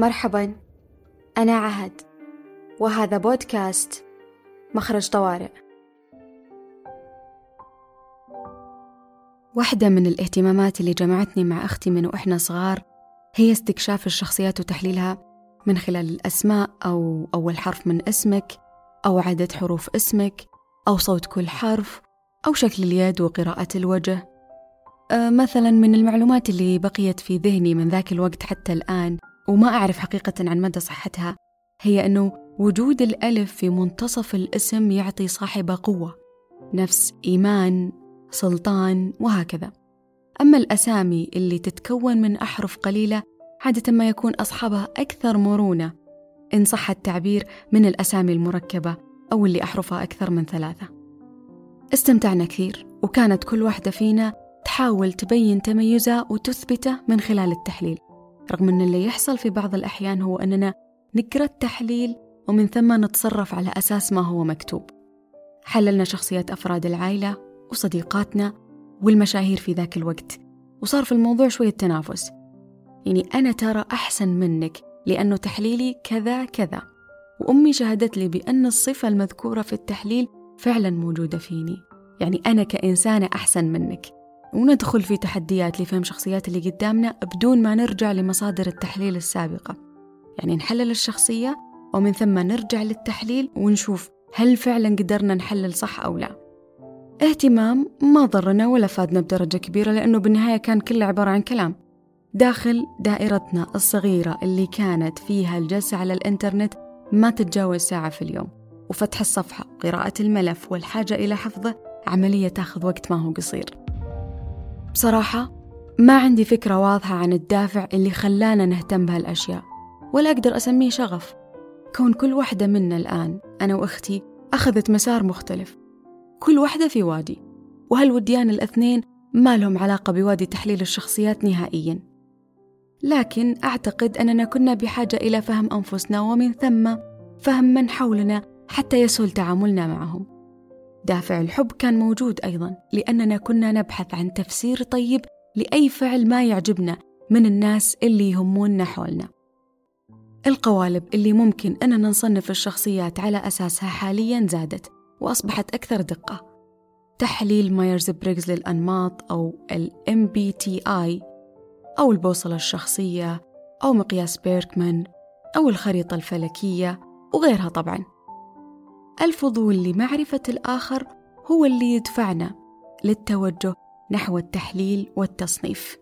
مرحبا أنا عهد وهذا بودكاست مخرج طوارئ. واحدة من الاهتمامات اللي جمعتني مع أختي من وإحنا صغار هي استكشاف الشخصيات وتحليلها من خلال الأسماء أو أول حرف من اسمك أو عدد حروف اسمك أو صوت كل حرف أو شكل اليد وقراءة الوجه. أه مثلا من المعلومات اللي بقيت في ذهني من ذاك الوقت حتى الآن وما أعرف حقيقة عن مدى صحتها هي أنه وجود الألف في منتصف الاسم يعطي صاحبه قوة نفس إيمان سلطان وهكذا. أما الأسامي اللي تتكون من أحرف قليلة عادة ما يكون أصحابها أكثر مرونة إن صح التعبير من الأسامي المركبة أو اللي أحرفها أكثر من ثلاثة. استمتعنا كثير وكانت كل واحدة فينا تحاول تبين تميزها وتثبته من خلال التحليل. رغم أن اللي يحصل في بعض الأحيان هو أننا نقرأ التحليل ومن ثم نتصرف على أساس ما هو مكتوب. حللنا شخصيات أفراد العائلة وصديقاتنا والمشاهير في ذاك الوقت وصار في الموضوع شوية تنافس. يعني أنا ترى أحسن منك لأنه تحليلي كذا كذا وأمي شهدت لي بأن الصفة المذكورة في التحليل فعلا موجودة فيني. يعني أنا كإنسانة أحسن منك. وندخل في تحديات لفهم شخصيات اللي قدامنا بدون ما نرجع لمصادر التحليل السابقة. يعني نحلل الشخصية ومن ثم نرجع للتحليل ونشوف هل فعلا قدرنا نحلل صح أو لا. اهتمام ما ضرنا ولا فادنا بدرجة كبيرة لأنه بالنهاية كان كله عبارة عن كلام. داخل دائرتنا الصغيرة اللي كانت فيها الجلسة على الإنترنت ما تتجاوز ساعة في اليوم. وفتح الصفحة قراءة الملف والحاجة إلى حفظه عملية تاخذ وقت ما هو قصير. بصراحة ما عندي فكرة واضحة عن الدافع اللي خلانا نهتم بهالأشياء ولا أقدر أسميه شغف. كون كل واحدة منا الآن أنا وأختي أخذت مسار مختلف. كل واحدة في وادي وهالوديان الأثنين ما لهم علاقة بوادي تحليل الشخصيات نهائيا. لكن أعتقد أننا كنا بحاجة إلى فهم أنفسنا ومن ثم فهم من حولنا حتى يسهل تعاملنا معهم. دافع الحب كان موجود أيضا لأننا كنا نبحث عن تفسير طيب لأي فعل ما يعجبنا من الناس اللي يهموننا حولنا. القوالب اللي ممكن أننا نصنف الشخصيات على أساسها حاليا زادت وأصبحت أكثر دقة. تحليل مايرز بريغز للأنماط أو ال MBTI أو البوصلة الشخصية أو مقياس بيركمان أو الخريطة الفلكية وغيرها طبعا. الفضول لمعرفة الآخر هو اللي يدفعنا للتوجه نحو التحليل والتصنيف.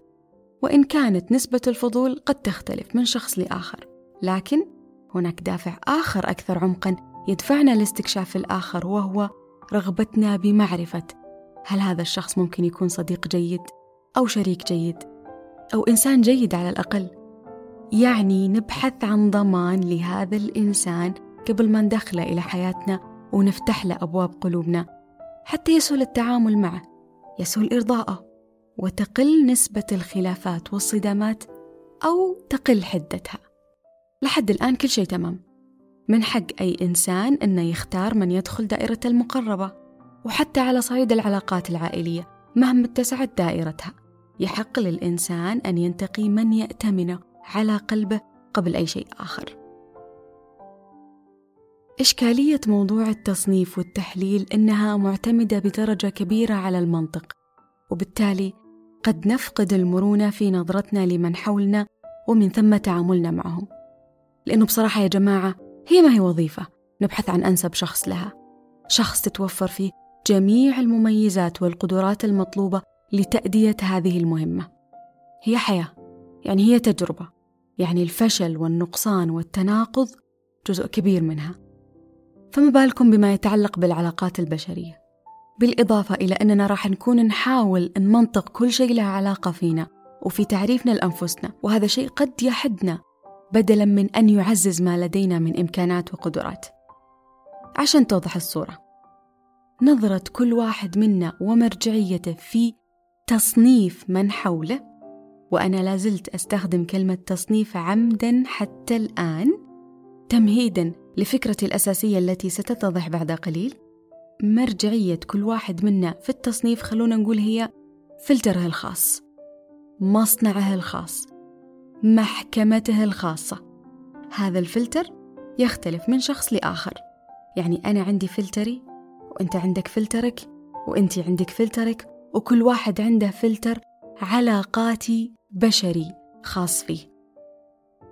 وإن كانت نسبة الفضول قد تختلف من شخص لآخر لكن هناك دافع آخر أكثر عمقا يدفعنا لاستكشاف الآخر وهو رغبتنا بمعرفة. هل هذا الشخص ممكن يكون صديق جيد أو شريك جيد أو إنسان جيد على الأقل؟ يعني نبحث عن ضمان لهذا الإنسان قبل ما ندخله إلى حياتنا ونفتح له أبواب قلوبنا حتى يسهل التعامل معه يسهل إرضاءه وتقل نسبة الخلافات والصدامات أو تقل حدتها. لحد الآن كل شيء تمام. من حق أي إنسان أنه يختار من يدخل دائرة المقربة وحتى على صعيد العلاقات العائلية مهما اتسعت دائرتها. يحق للإنسان أن ينتقي من يأتمنه على قلبه قبل أي شيء آخر. إشكالية موضوع التصنيف والتحليل إنها معتمدة بدرجة كبيرة على المنطق وبالتالي قد نفقد المرونة في نظرتنا لمن حولنا ومن ثم تعاملنا معهم. لأنه بصراحة يا جماعة هي ما هي وظيفة نبحث عن أنسب شخص لها. شخص تتوفر فيه جميع المميزات والقدرات المطلوبة لتأدية هذه المهمة. هي حياة يعني هي تجربة يعني الفشل والنقصان والتناقض جزء كبير منها. فما بالكم بما يتعلق بالعلاقات البشرية؟ بالإضافة إلى أننا راح نكون نحاول نمنطق كل شيء له علاقة فينا وفي تعريفنا لأنفسنا وهذا شيء قد يحدنا بدلا من أن يعزز ما لدينا من إمكانات وقدرات. عشان توضح الصورة نظرة كل واحد منا ومرجعيته في تصنيف من حوله وأنا لازلت أستخدم كلمة تصنيف عمدا حتى الآن تمهيدا لفكرتي الأساسية التي ستتضح بعد قليل مرجعية كل واحد منا في التصنيف خلونا نقول هي فلتره الخاص مصنعه الخاص محكمته الخاصة. هذا الفلتر يختلف من شخص لآخر. يعني أنا عندي فلتري وأنت عندك فلترك وأنت عندك فلترك وكل واحد عنده فلتر علاقاتي بشري خاص فيه.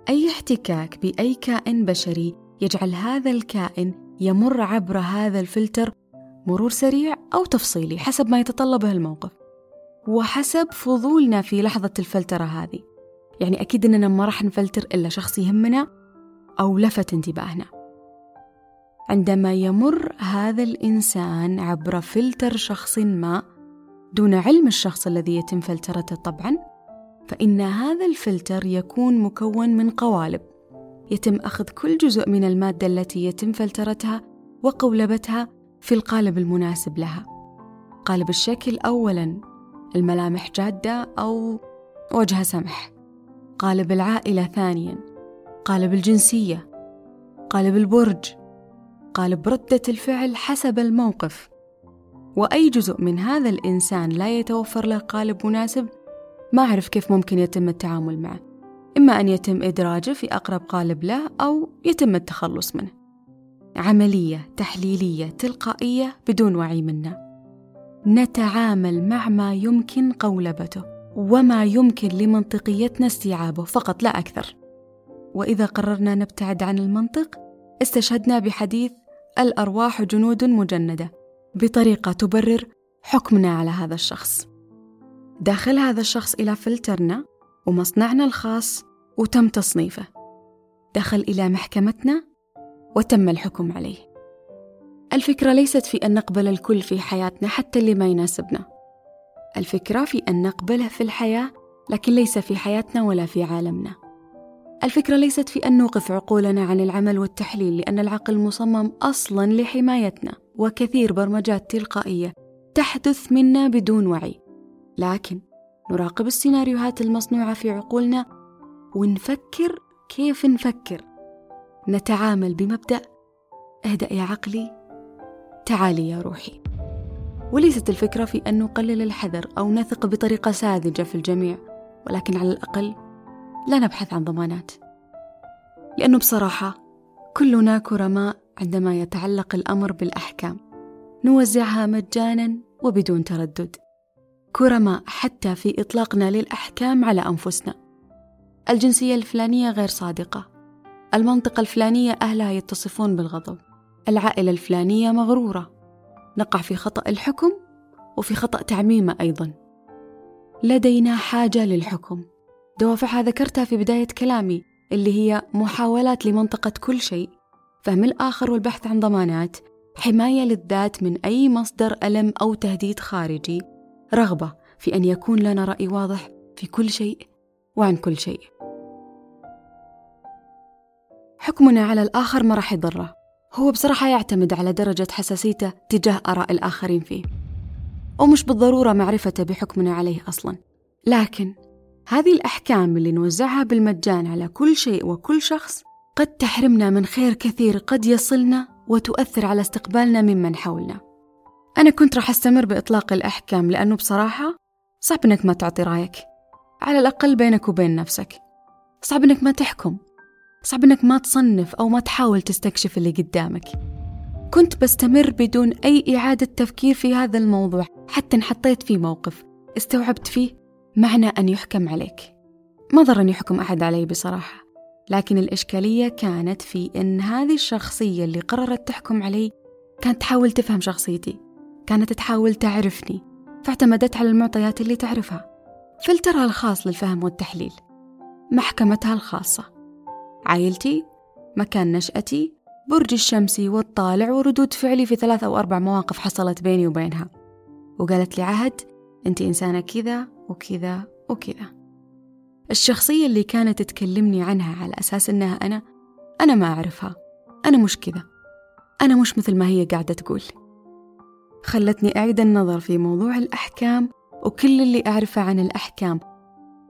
أي احتكاك بأي كائن بشري يجعل هذا الكائن يمر عبر هذا الفلتر مرور سريع أو تفصيلي حسب ما يتطلبه الموقف وحسب فضولنا في لحظة الفلترة هذه. يعني أكيد أننا ما راح نفلتر إلا شخص يهمنا أو لفت انتباهنا. عندما يمر هذا الإنسان عبر فلتر شخص ما دون علم الشخص الذي يتم فلترته طبعا فإن هذا الفلتر يكون مكون من قوالب. يتم أخذ كل جزء من المادة التي يتم فلترتها وقولبتها في القالب المناسب لها. قالب الشكل أولا الملامح جادة أو وجه سمح. قالب العائلة ثانيا قالب الجنسية. قالب البرج قالب ردة الفعل حسب الموقف. وأي جزء من هذا الإنسان لا يتوفر له قالب مناسب ما أعرف كيف ممكن يتم التعامل معه. إما أن يتم إدراجه في أقرب قالب له أو يتم التخلص منه. عملية تحليلية تلقائية بدون وعي منا. نتعامل مع ما يمكن قولبته وما يمكن لمنطقيتنا استيعابه فقط لا أكثر. وإذا قررنا نبتعد عن المنطق استشهدنا بحديث الأرواح جنود مجندة بطريقة تبرر حكمنا على هذا الشخص. داخل هذا الشخص إلى فلترنا ومصنعنا الخاص وتم تصنيفه. دخل إلى محكمتنا وتم الحكم عليه. الفكرة ليست في أن نقبل الكل في حياتنا حتى اللي ما يناسبنا. الفكرة في أن نقبله في الحياة لكن ليس في حياتنا ولا في عالمنا. الفكرة ليست في أن نوقف عقولنا عن العمل والتحليل لأن العقل مصمم أصلا لحمايتنا وكثير برمجات تلقائية تحدث منا بدون وعي. لكن نراقب السيناريوهات المصنوعة في عقولنا ونفكر كيف نفكر. نتعامل بمبدأ أهدأ يا عقلي تعالي يا روحي. وليست الفكرة في أن نقلل الحذر أو نثق بطريقة ساذجة في الجميع ولكن على الأقل لا نبحث عن ضمانات. لأنه بصراحة كلنا كرماء عندما يتعلق الأمر بالأحكام. نوزعها مجانا وبدون تردد. كرماء حتى في إطلاقنا للأحكام على أنفسنا. الجنسية الفلانية غير صادقة. المنطقة الفلانية أهلها يتصفون بالغضب. العائلة الفلانية مغرورة. نقع في خطأ الحكم وفي خطأ تعميمه أيضا. لدينا حاجة للحكم. دوافعها ذكرتها في بداية كلامي اللي هي محاولات لمنطقة كل شيء فهم الآخر والبحث عن ضمانات حماية للذات من أي مصدر ألم أو تهديد خارجي رغبة في أن يكون لنا رأي واضح في كل شيء وعن كل شيء. حكمنا على الآخر ما راح يضره. هو بصراحة يعتمد على درجة حساسيته تجاه آراء الآخرين فيه. ومش بالضرورة معرفته بحكمنا عليه أصلا. لكن هذه الأحكام اللي نوزعها بالمجان على كل شيء وكل شخص قد تحرمنا من خير كثير قد يصلنا وتؤثر على استقبالنا ممن حولنا. أنا كنت راح أستمر بإطلاق الأحكام لأنه بصراحة صعب إنك ما تعطي رأيك. على الأقل بينك وبين نفسك. صعب إنك ما تحكم. صعب إنك ما تصنف أو ما تحاول تستكشف اللي قدامك. كنت بستمر بدون أي إعادة تفكير في هذا الموضوع حتى انحطيت في موقف. استوعبت فيه معنى أن يحكم عليك. ما ضر أن يحكم أحد علي بصراحة لكن الإشكالية كانت في أن هذه الشخصية اللي قررت تحكم علي كانت تحاول تفهم شخصيتي كانت تحاول تعرفني فاعتمدت على المعطيات اللي تعرفها. فلترها الخاص للفهم والتحليل محكمتها الخاصة. عائلتي مكان نشأتي برج الشمسي والطالع وردود فعلي في ثلاث أو أربع مواقف حصلت بيني وبينها. وقالت لي عهد أنت إنسانة كذا وكذا وكذا. الشخصية اللي كانت تكلمني عنها على أساس إنها أنا أنا ما أعرفها. أنا مش كذا. أنا مش مثل ما هي قاعدة تقول. خلتني أعيد النظر في موضوع الأحكام وكل اللي أعرفه عن الأحكام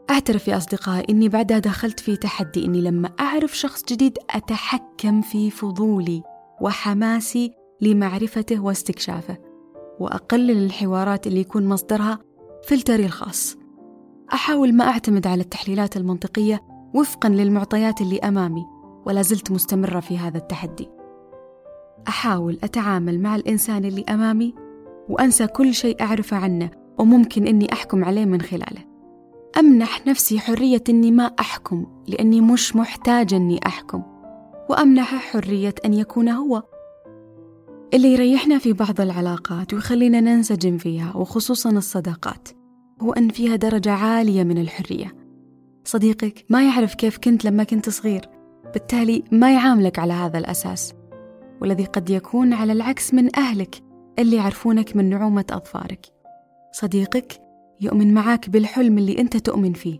أعترف يا أصدقائي إني بعدها دخلت في تحدي إني لما أعرف شخص جديد أتحكم في فضولي وحماسي لمعرفته واستكشافه وأقلل الحوارات اللي يكون مصدرها فلتري الخاص. أحاول ما أعتمد على التحليلات المنطقية وفقا للمعطيات اللي أمامي ولا زلت مستمرة في هذا التحدي. أحاول أتعامل مع الإنسان اللي أمامي وأنسى كل شيء أعرفه عنه وممكن إني أحكم عليه من خلاله. أمنح نفسي حرية إني ما أحكم لأني مش محتاجة إني أحكم. وأمنحه حرية أن يكون هو. اللي يريحنا في بعض العلاقات ويخلينا ننسجم فيها وخصوصا الصداقات هو أن فيها درجة عالية من الحرية. صديقك ما يعرف كيف كنت لما كنت صغير بالتالي ما يعاملك على هذا الأساس. والذي قد يكون على العكس من أهلك اللي يعرفونك من نعومة أظفارك. صديقك يؤمن معاك بالحلم اللي أنت تؤمن فيه.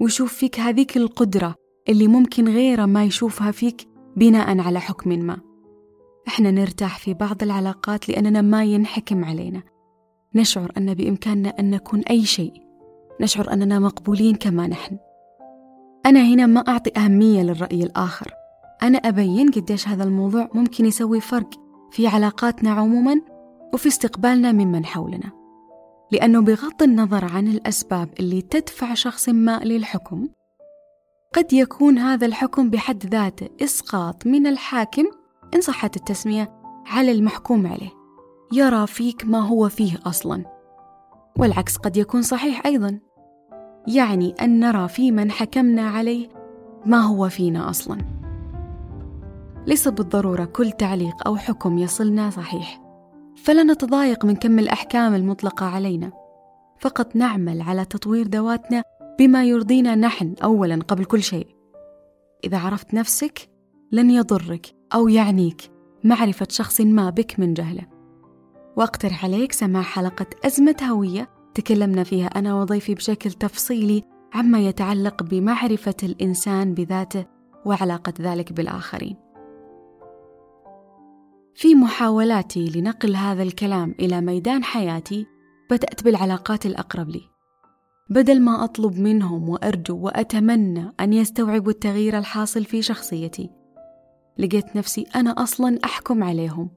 ويشوف فيك هذيك القدرة اللي ممكن غيره ما يشوفها فيك بناء على حكم ما. إحنا نرتاح في بعض العلاقات لأننا ما ينحكم علينا. نشعر أن بإمكاننا أن نكون أي شيء. نشعر أننا مقبولين كما نحن. أنا هنا ما أعطي أهمية للرأي الآخر. أنا أبين قديش هذا الموضوع ممكن يسوي فرق في علاقاتنا عموما وفي استقبالنا ممن حولنا. لأنه بغض النظر عن الأسباب اللي تدفع شخص ما للحكم قد يكون هذا الحكم بحد ذاته إسقاط من الحاكم إن صحت التسمية على المحكوم عليه. يرى فيك ما هو فيه أصلا. والعكس قد يكون صحيح أيضا. يعني أن نرى في من حكمنا عليه ما هو فينا أصلا. ليس بالضرورة كل تعليق أو حكم يصلنا صحيح. فلا نتضايق من كم الأحكام المطلقة علينا. فقط نعمل على تطوير ذواتنا بما يرضينا نحن أولا قبل كل شيء. إذا عرفت نفسك لن يضرك أو يعنيك معرفة شخص ما بك من جهله. وأقترح عليك سماع حلقة أزمة هوية تكلمنا فيها أنا وضيفي بشكل تفصيلي عما يتعلق بمعرفة الإنسان بذاته وعلاقة ذلك بالآخرين. في محاولاتي لنقل هذا الكلام إلى ميدان حياتي بدأت بالعلاقات الأقرب لي. بدل ما أطلب منهم وأرجو وأتمنى أن يستوعبوا التغيير الحاصل في شخصيتي، لقيت نفسي أنا أصلا أحكم عليهم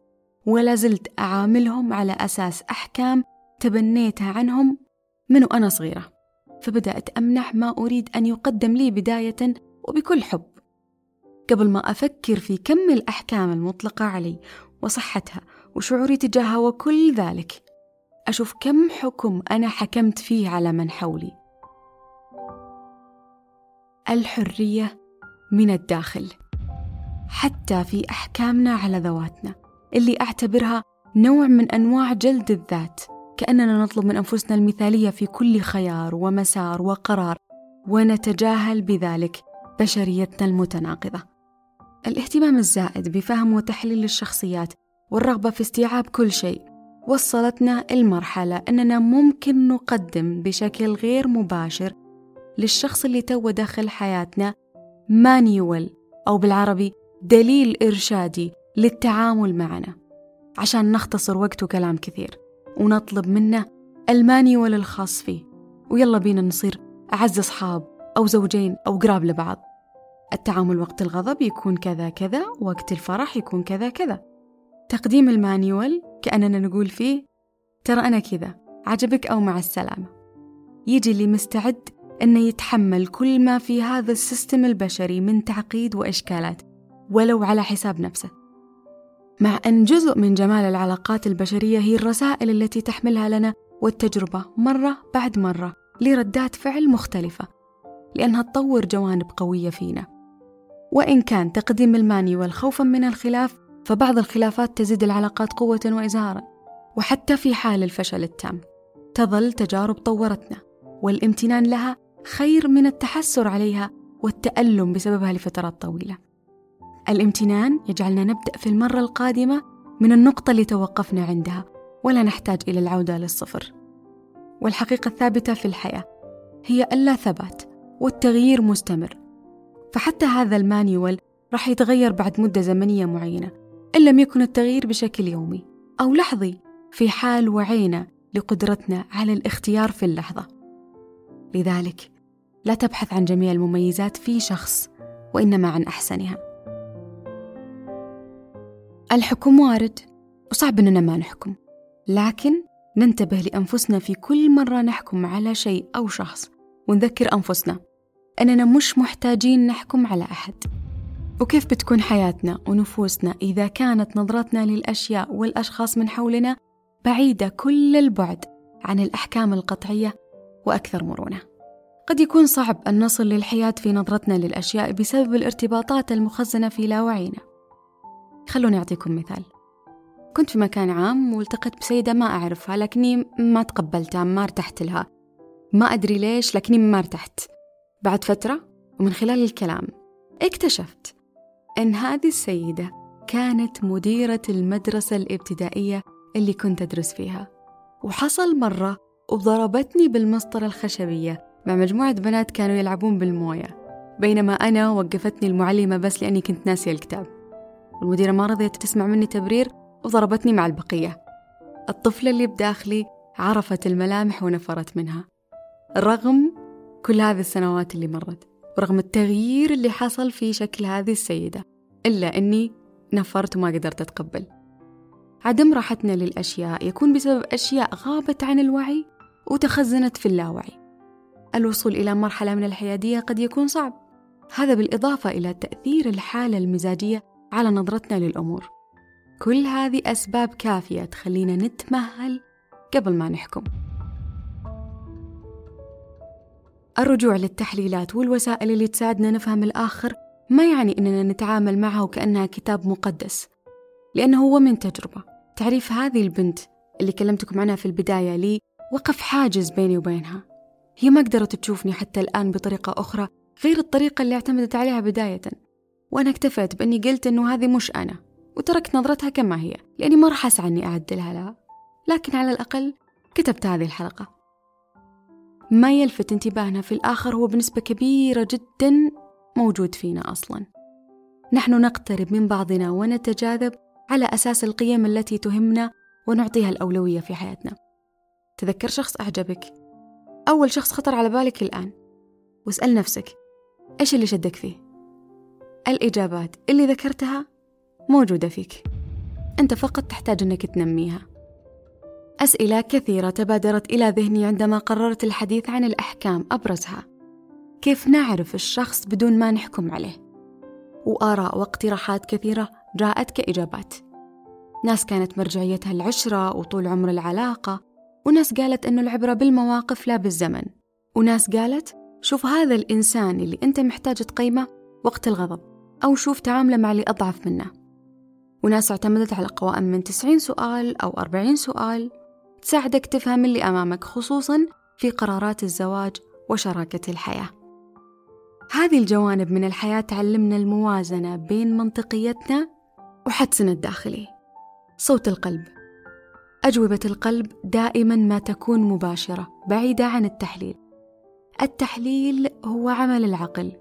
ولا زلت أعاملهم على أساس أحكام تبنيتها عنهم من وأنا صغيرة فبدأت أمنح ما أريد أن يقدم لي بداية وبكل حب قبل ما أفكر في كم الأحكام المطلقة علي وصحتها وشعوري تجاهها وكل ذلك. أشوف كم حكم أنا حكمت فيه على من حولي. الحرية من الداخل. حتى في أحكامنا على ذواتنا اللي أعتبرها نوع من أنواع جلد الذات كأننا نطلب من أنفسنا المثالية في كل خيار ومسار وقرار ونتجاهل بذلك بشريتنا المتناقضة. الاهتمام الزائد بفهم وتحليل الشخصيات والرغبة في استيعاب كل شيء وصلتنا المرحلة أننا ممكن نقدم بشكل غير مباشر للشخص اللي تو داخل حياتنا مانيول أو بالعربي دليل إرشادي للتعامل معنا. عشان نختصر وقت وكلام كثير ونطلب منه ال manual الخاص فيه. ويلا بينا نصير أعز أصحاب أو زوجين أو قراب لبعض. التعامل وقت الغضب يكون كذا كذا وقت الفرح يكون كذا كذا. تقديم ال manual كأننا نقول فيه ترى أنا كذا عجبك أو مع السلامة. يجي اللي مستعد أنه يتحمل كل ما في هذا ال system البشري من تعقيد وإشكالات ولو على حساب نفسه. مع أن جزء من جمال العلاقات البشرية هي الرسائل التي تحملها لنا والتجربة مرة بعد مرة لردات فعل مختلفة لأنها تطور جوانب قوية فينا. وإن كان تقديم المانيوال خوفا من الخلاف فبعض الخلافات تزيد العلاقات قوة وإزهارا وحتى في حال الفشل التام. تظل تجارب طورتنا والامتنان لها خير من التحسر عليها والتألم بسببها لفترات طويلة. الامتنان يجعلنا نبدأ في المرة القادمة من النقطة اللي توقفنا عندها ولا نحتاج إلى العودة للصفر. والحقيقة الثابتة في الحياة هي ألا ثبات والتغيير مستمر. فحتى هذا المانيوال راح يتغير بعد مدة زمنية معينة إن لم يكن التغيير بشكل يومي. أو لحظي في حال وعينا لقدرتنا على الاختيار في اللحظة. لذلك لا تبحث عن جميع المميزات في شخص وإنما عن أحسنها. الحكم وارد وصعب أننا ما نحكم. لكن ننتبه لأنفسنا في كل مرة نحكم على شيء أو شخص ونذكر أنفسنا. أننا مش محتاجين نحكم على أحد. وكيف بتكون حياتنا ونفوسنا إذا كانت نظرتنا للأشياء والأشخاص من حولنا بعيدة كل البعد عن الأحكام القطعية وأكثر مرونة؟ قد يكون صعب أن نصل للحياة في نظرتنا للأشياء بسبب الارتباطات المخزنة في لاوعينا. خلوني أعطيكم مثال. كنت في مكان عام والتقيت بسيدة ما أعرفها لكني ما تقبلتها ما ارتحت لها. ما أدري ليش لكني ما ارتحت. بعد فترة ومن خلال الكلام اكتشفت أن هذه السيدة كانت مديرة المدرسة الابتدائية اللي كنت أدرس فيها. وحصل مرة وضربتني بالمسطرة الخشبية مع مجموعة بنات كانوا يلعبون بالموية بينما أنا وقفتني المعلمة بس لأني كنت ناسية الكتاب. والمديرة ما رضيت تسمع مني تبرير وضربتني مع البقية. الطفلة اللي بداخلي عرفت الملامح ونفرت منها. رغم كل هذه السنوات اللي مرت ورغم التغيير اللي حصل في شكل هذه السيدة إلا أني نفرت وما قدرت أتقبل. عدم راحتنا للأشياء يكون بسبب أشياء غابت عن الوعي وتخزنت في اللاوعي. الوصول إلى مرحلة من الحيادية قد يكون صعب. هذا بالإضافة إلى تأثير الحالة المزاجية على نظرتنا للأمور. كل هذه أسباب كافية تخلينا نتمهل قبل ما نحكم. الرجوع للتحليلات والوسائل اللي تساعدنا نفهم الآخر ما يعني أننا نتعامل معه كأنها كتاب مقدس لأنه هو من تجربة. تعريف هذه البنت اللي كلمتكم عنها في البداية لي وقف حاجز بيني وبينها. هي ما قدرت تشوفني حتى الآن بطريقة أخرى غير الطريقة اللي اعتمدت عليها بداية. وأنا اكتفيت بأني قلت أنه هذه مش أنا وتركت نظرتها كما هي لأني ما راح أسعى أني أعدلها لها لكن على الأقل كتبت هذه الحلقة. ما يلفت انتباهنا في الآخر هو بنسبة كبيرة جدا موجود فينا أصلا. نحن نقترب من بعضنا ونتجاذب على أساس القيم التي تهمنا ونعطيها الأولوية في حياتنا. تذكر شخص أعجبك. أول شخص خطر على بالك الآن. واسأل نفسك إيش اللي شدك فيه؟ الإجابات اللي ذكرتها موجودة فيك. أنت فقط تحتاج أنك تنميها. أسئلة كثيرة تبادرت إلى ذهني عندما قررت الحديث عن الأحكام أبرزها. كيف نعرف الشخص بدون ما نحكم عليه؟ وآراء واقتراحات كثيرة جاءت كإجابات. ناس كانت مرجعيتها العشرة وطول عمر العلاقة وناس قالت أنه العبرة بالمواقف لا بالزمن. وناس قالت شوف هذا الإنسان اللي أنت محتاج تقيمه وقت الغضب أو شوف تعامله مع اللي أضعف منه. وناس اعتمدت على قوائم من 90 سؤال أو 40 سؤال. تساعدك تفهم اللي أمامك خصوصا في قرارات الزواج وشراكة الحياة. هذه الجوانب من الحياة تعلمنا الموازنة بين منطقيتنا وحدسنا الداخلي. صوت القلب. أجوبة القلب دائما ما تكون مباشرة بعيدة عن التحليل. التحليل هو عمل العقل.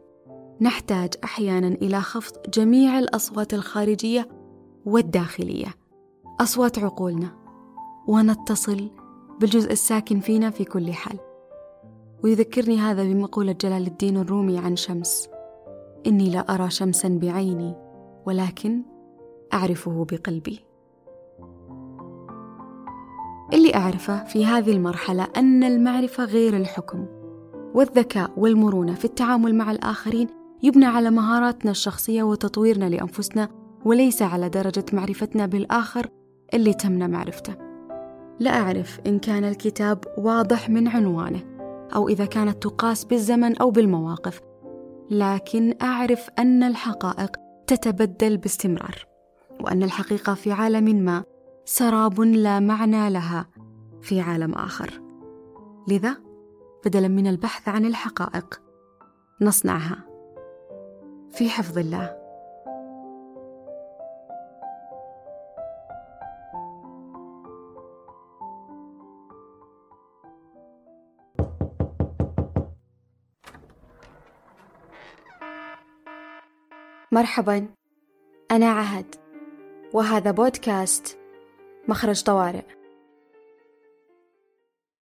نحتاج أحيانا إلى خفض جميع الأصوات الخارجية والداخلية. أصوات عقولنا. ونتصل بالجزء الساكن فينا في كل حال. ويذكرني هذا بمقولة جلال الدين الرومي عن شمس. إني لا أرى شمسا بعيني ولكن أعرفه بقلبي. اللي أعرفه في هذه المرحلة أن المعرفة غير الحكم والذكاء والمرونة في التعامل مع الآخرين يبنى على مهاراتنا الشخصية وتطويرنا لأنفسنا وليس على درجة معرفتنا بالآخر اللي تمنى معرفته. لا أعرف إن كان الكتاب واضح من عنوانه أو إذا كانت تقاس بالزمن أو بالمواقف لكن أعرف أن الحقائق تتبدل باستمرار وأن الحقيقة في عالم ما سراب لا معنى لها في عالم آخر. لذا بدلا من البحث عن الحقائق نصنعها في حفظ الله. مرحبا. أنا عهد. وهذا بودكاست مخرج طوارئ.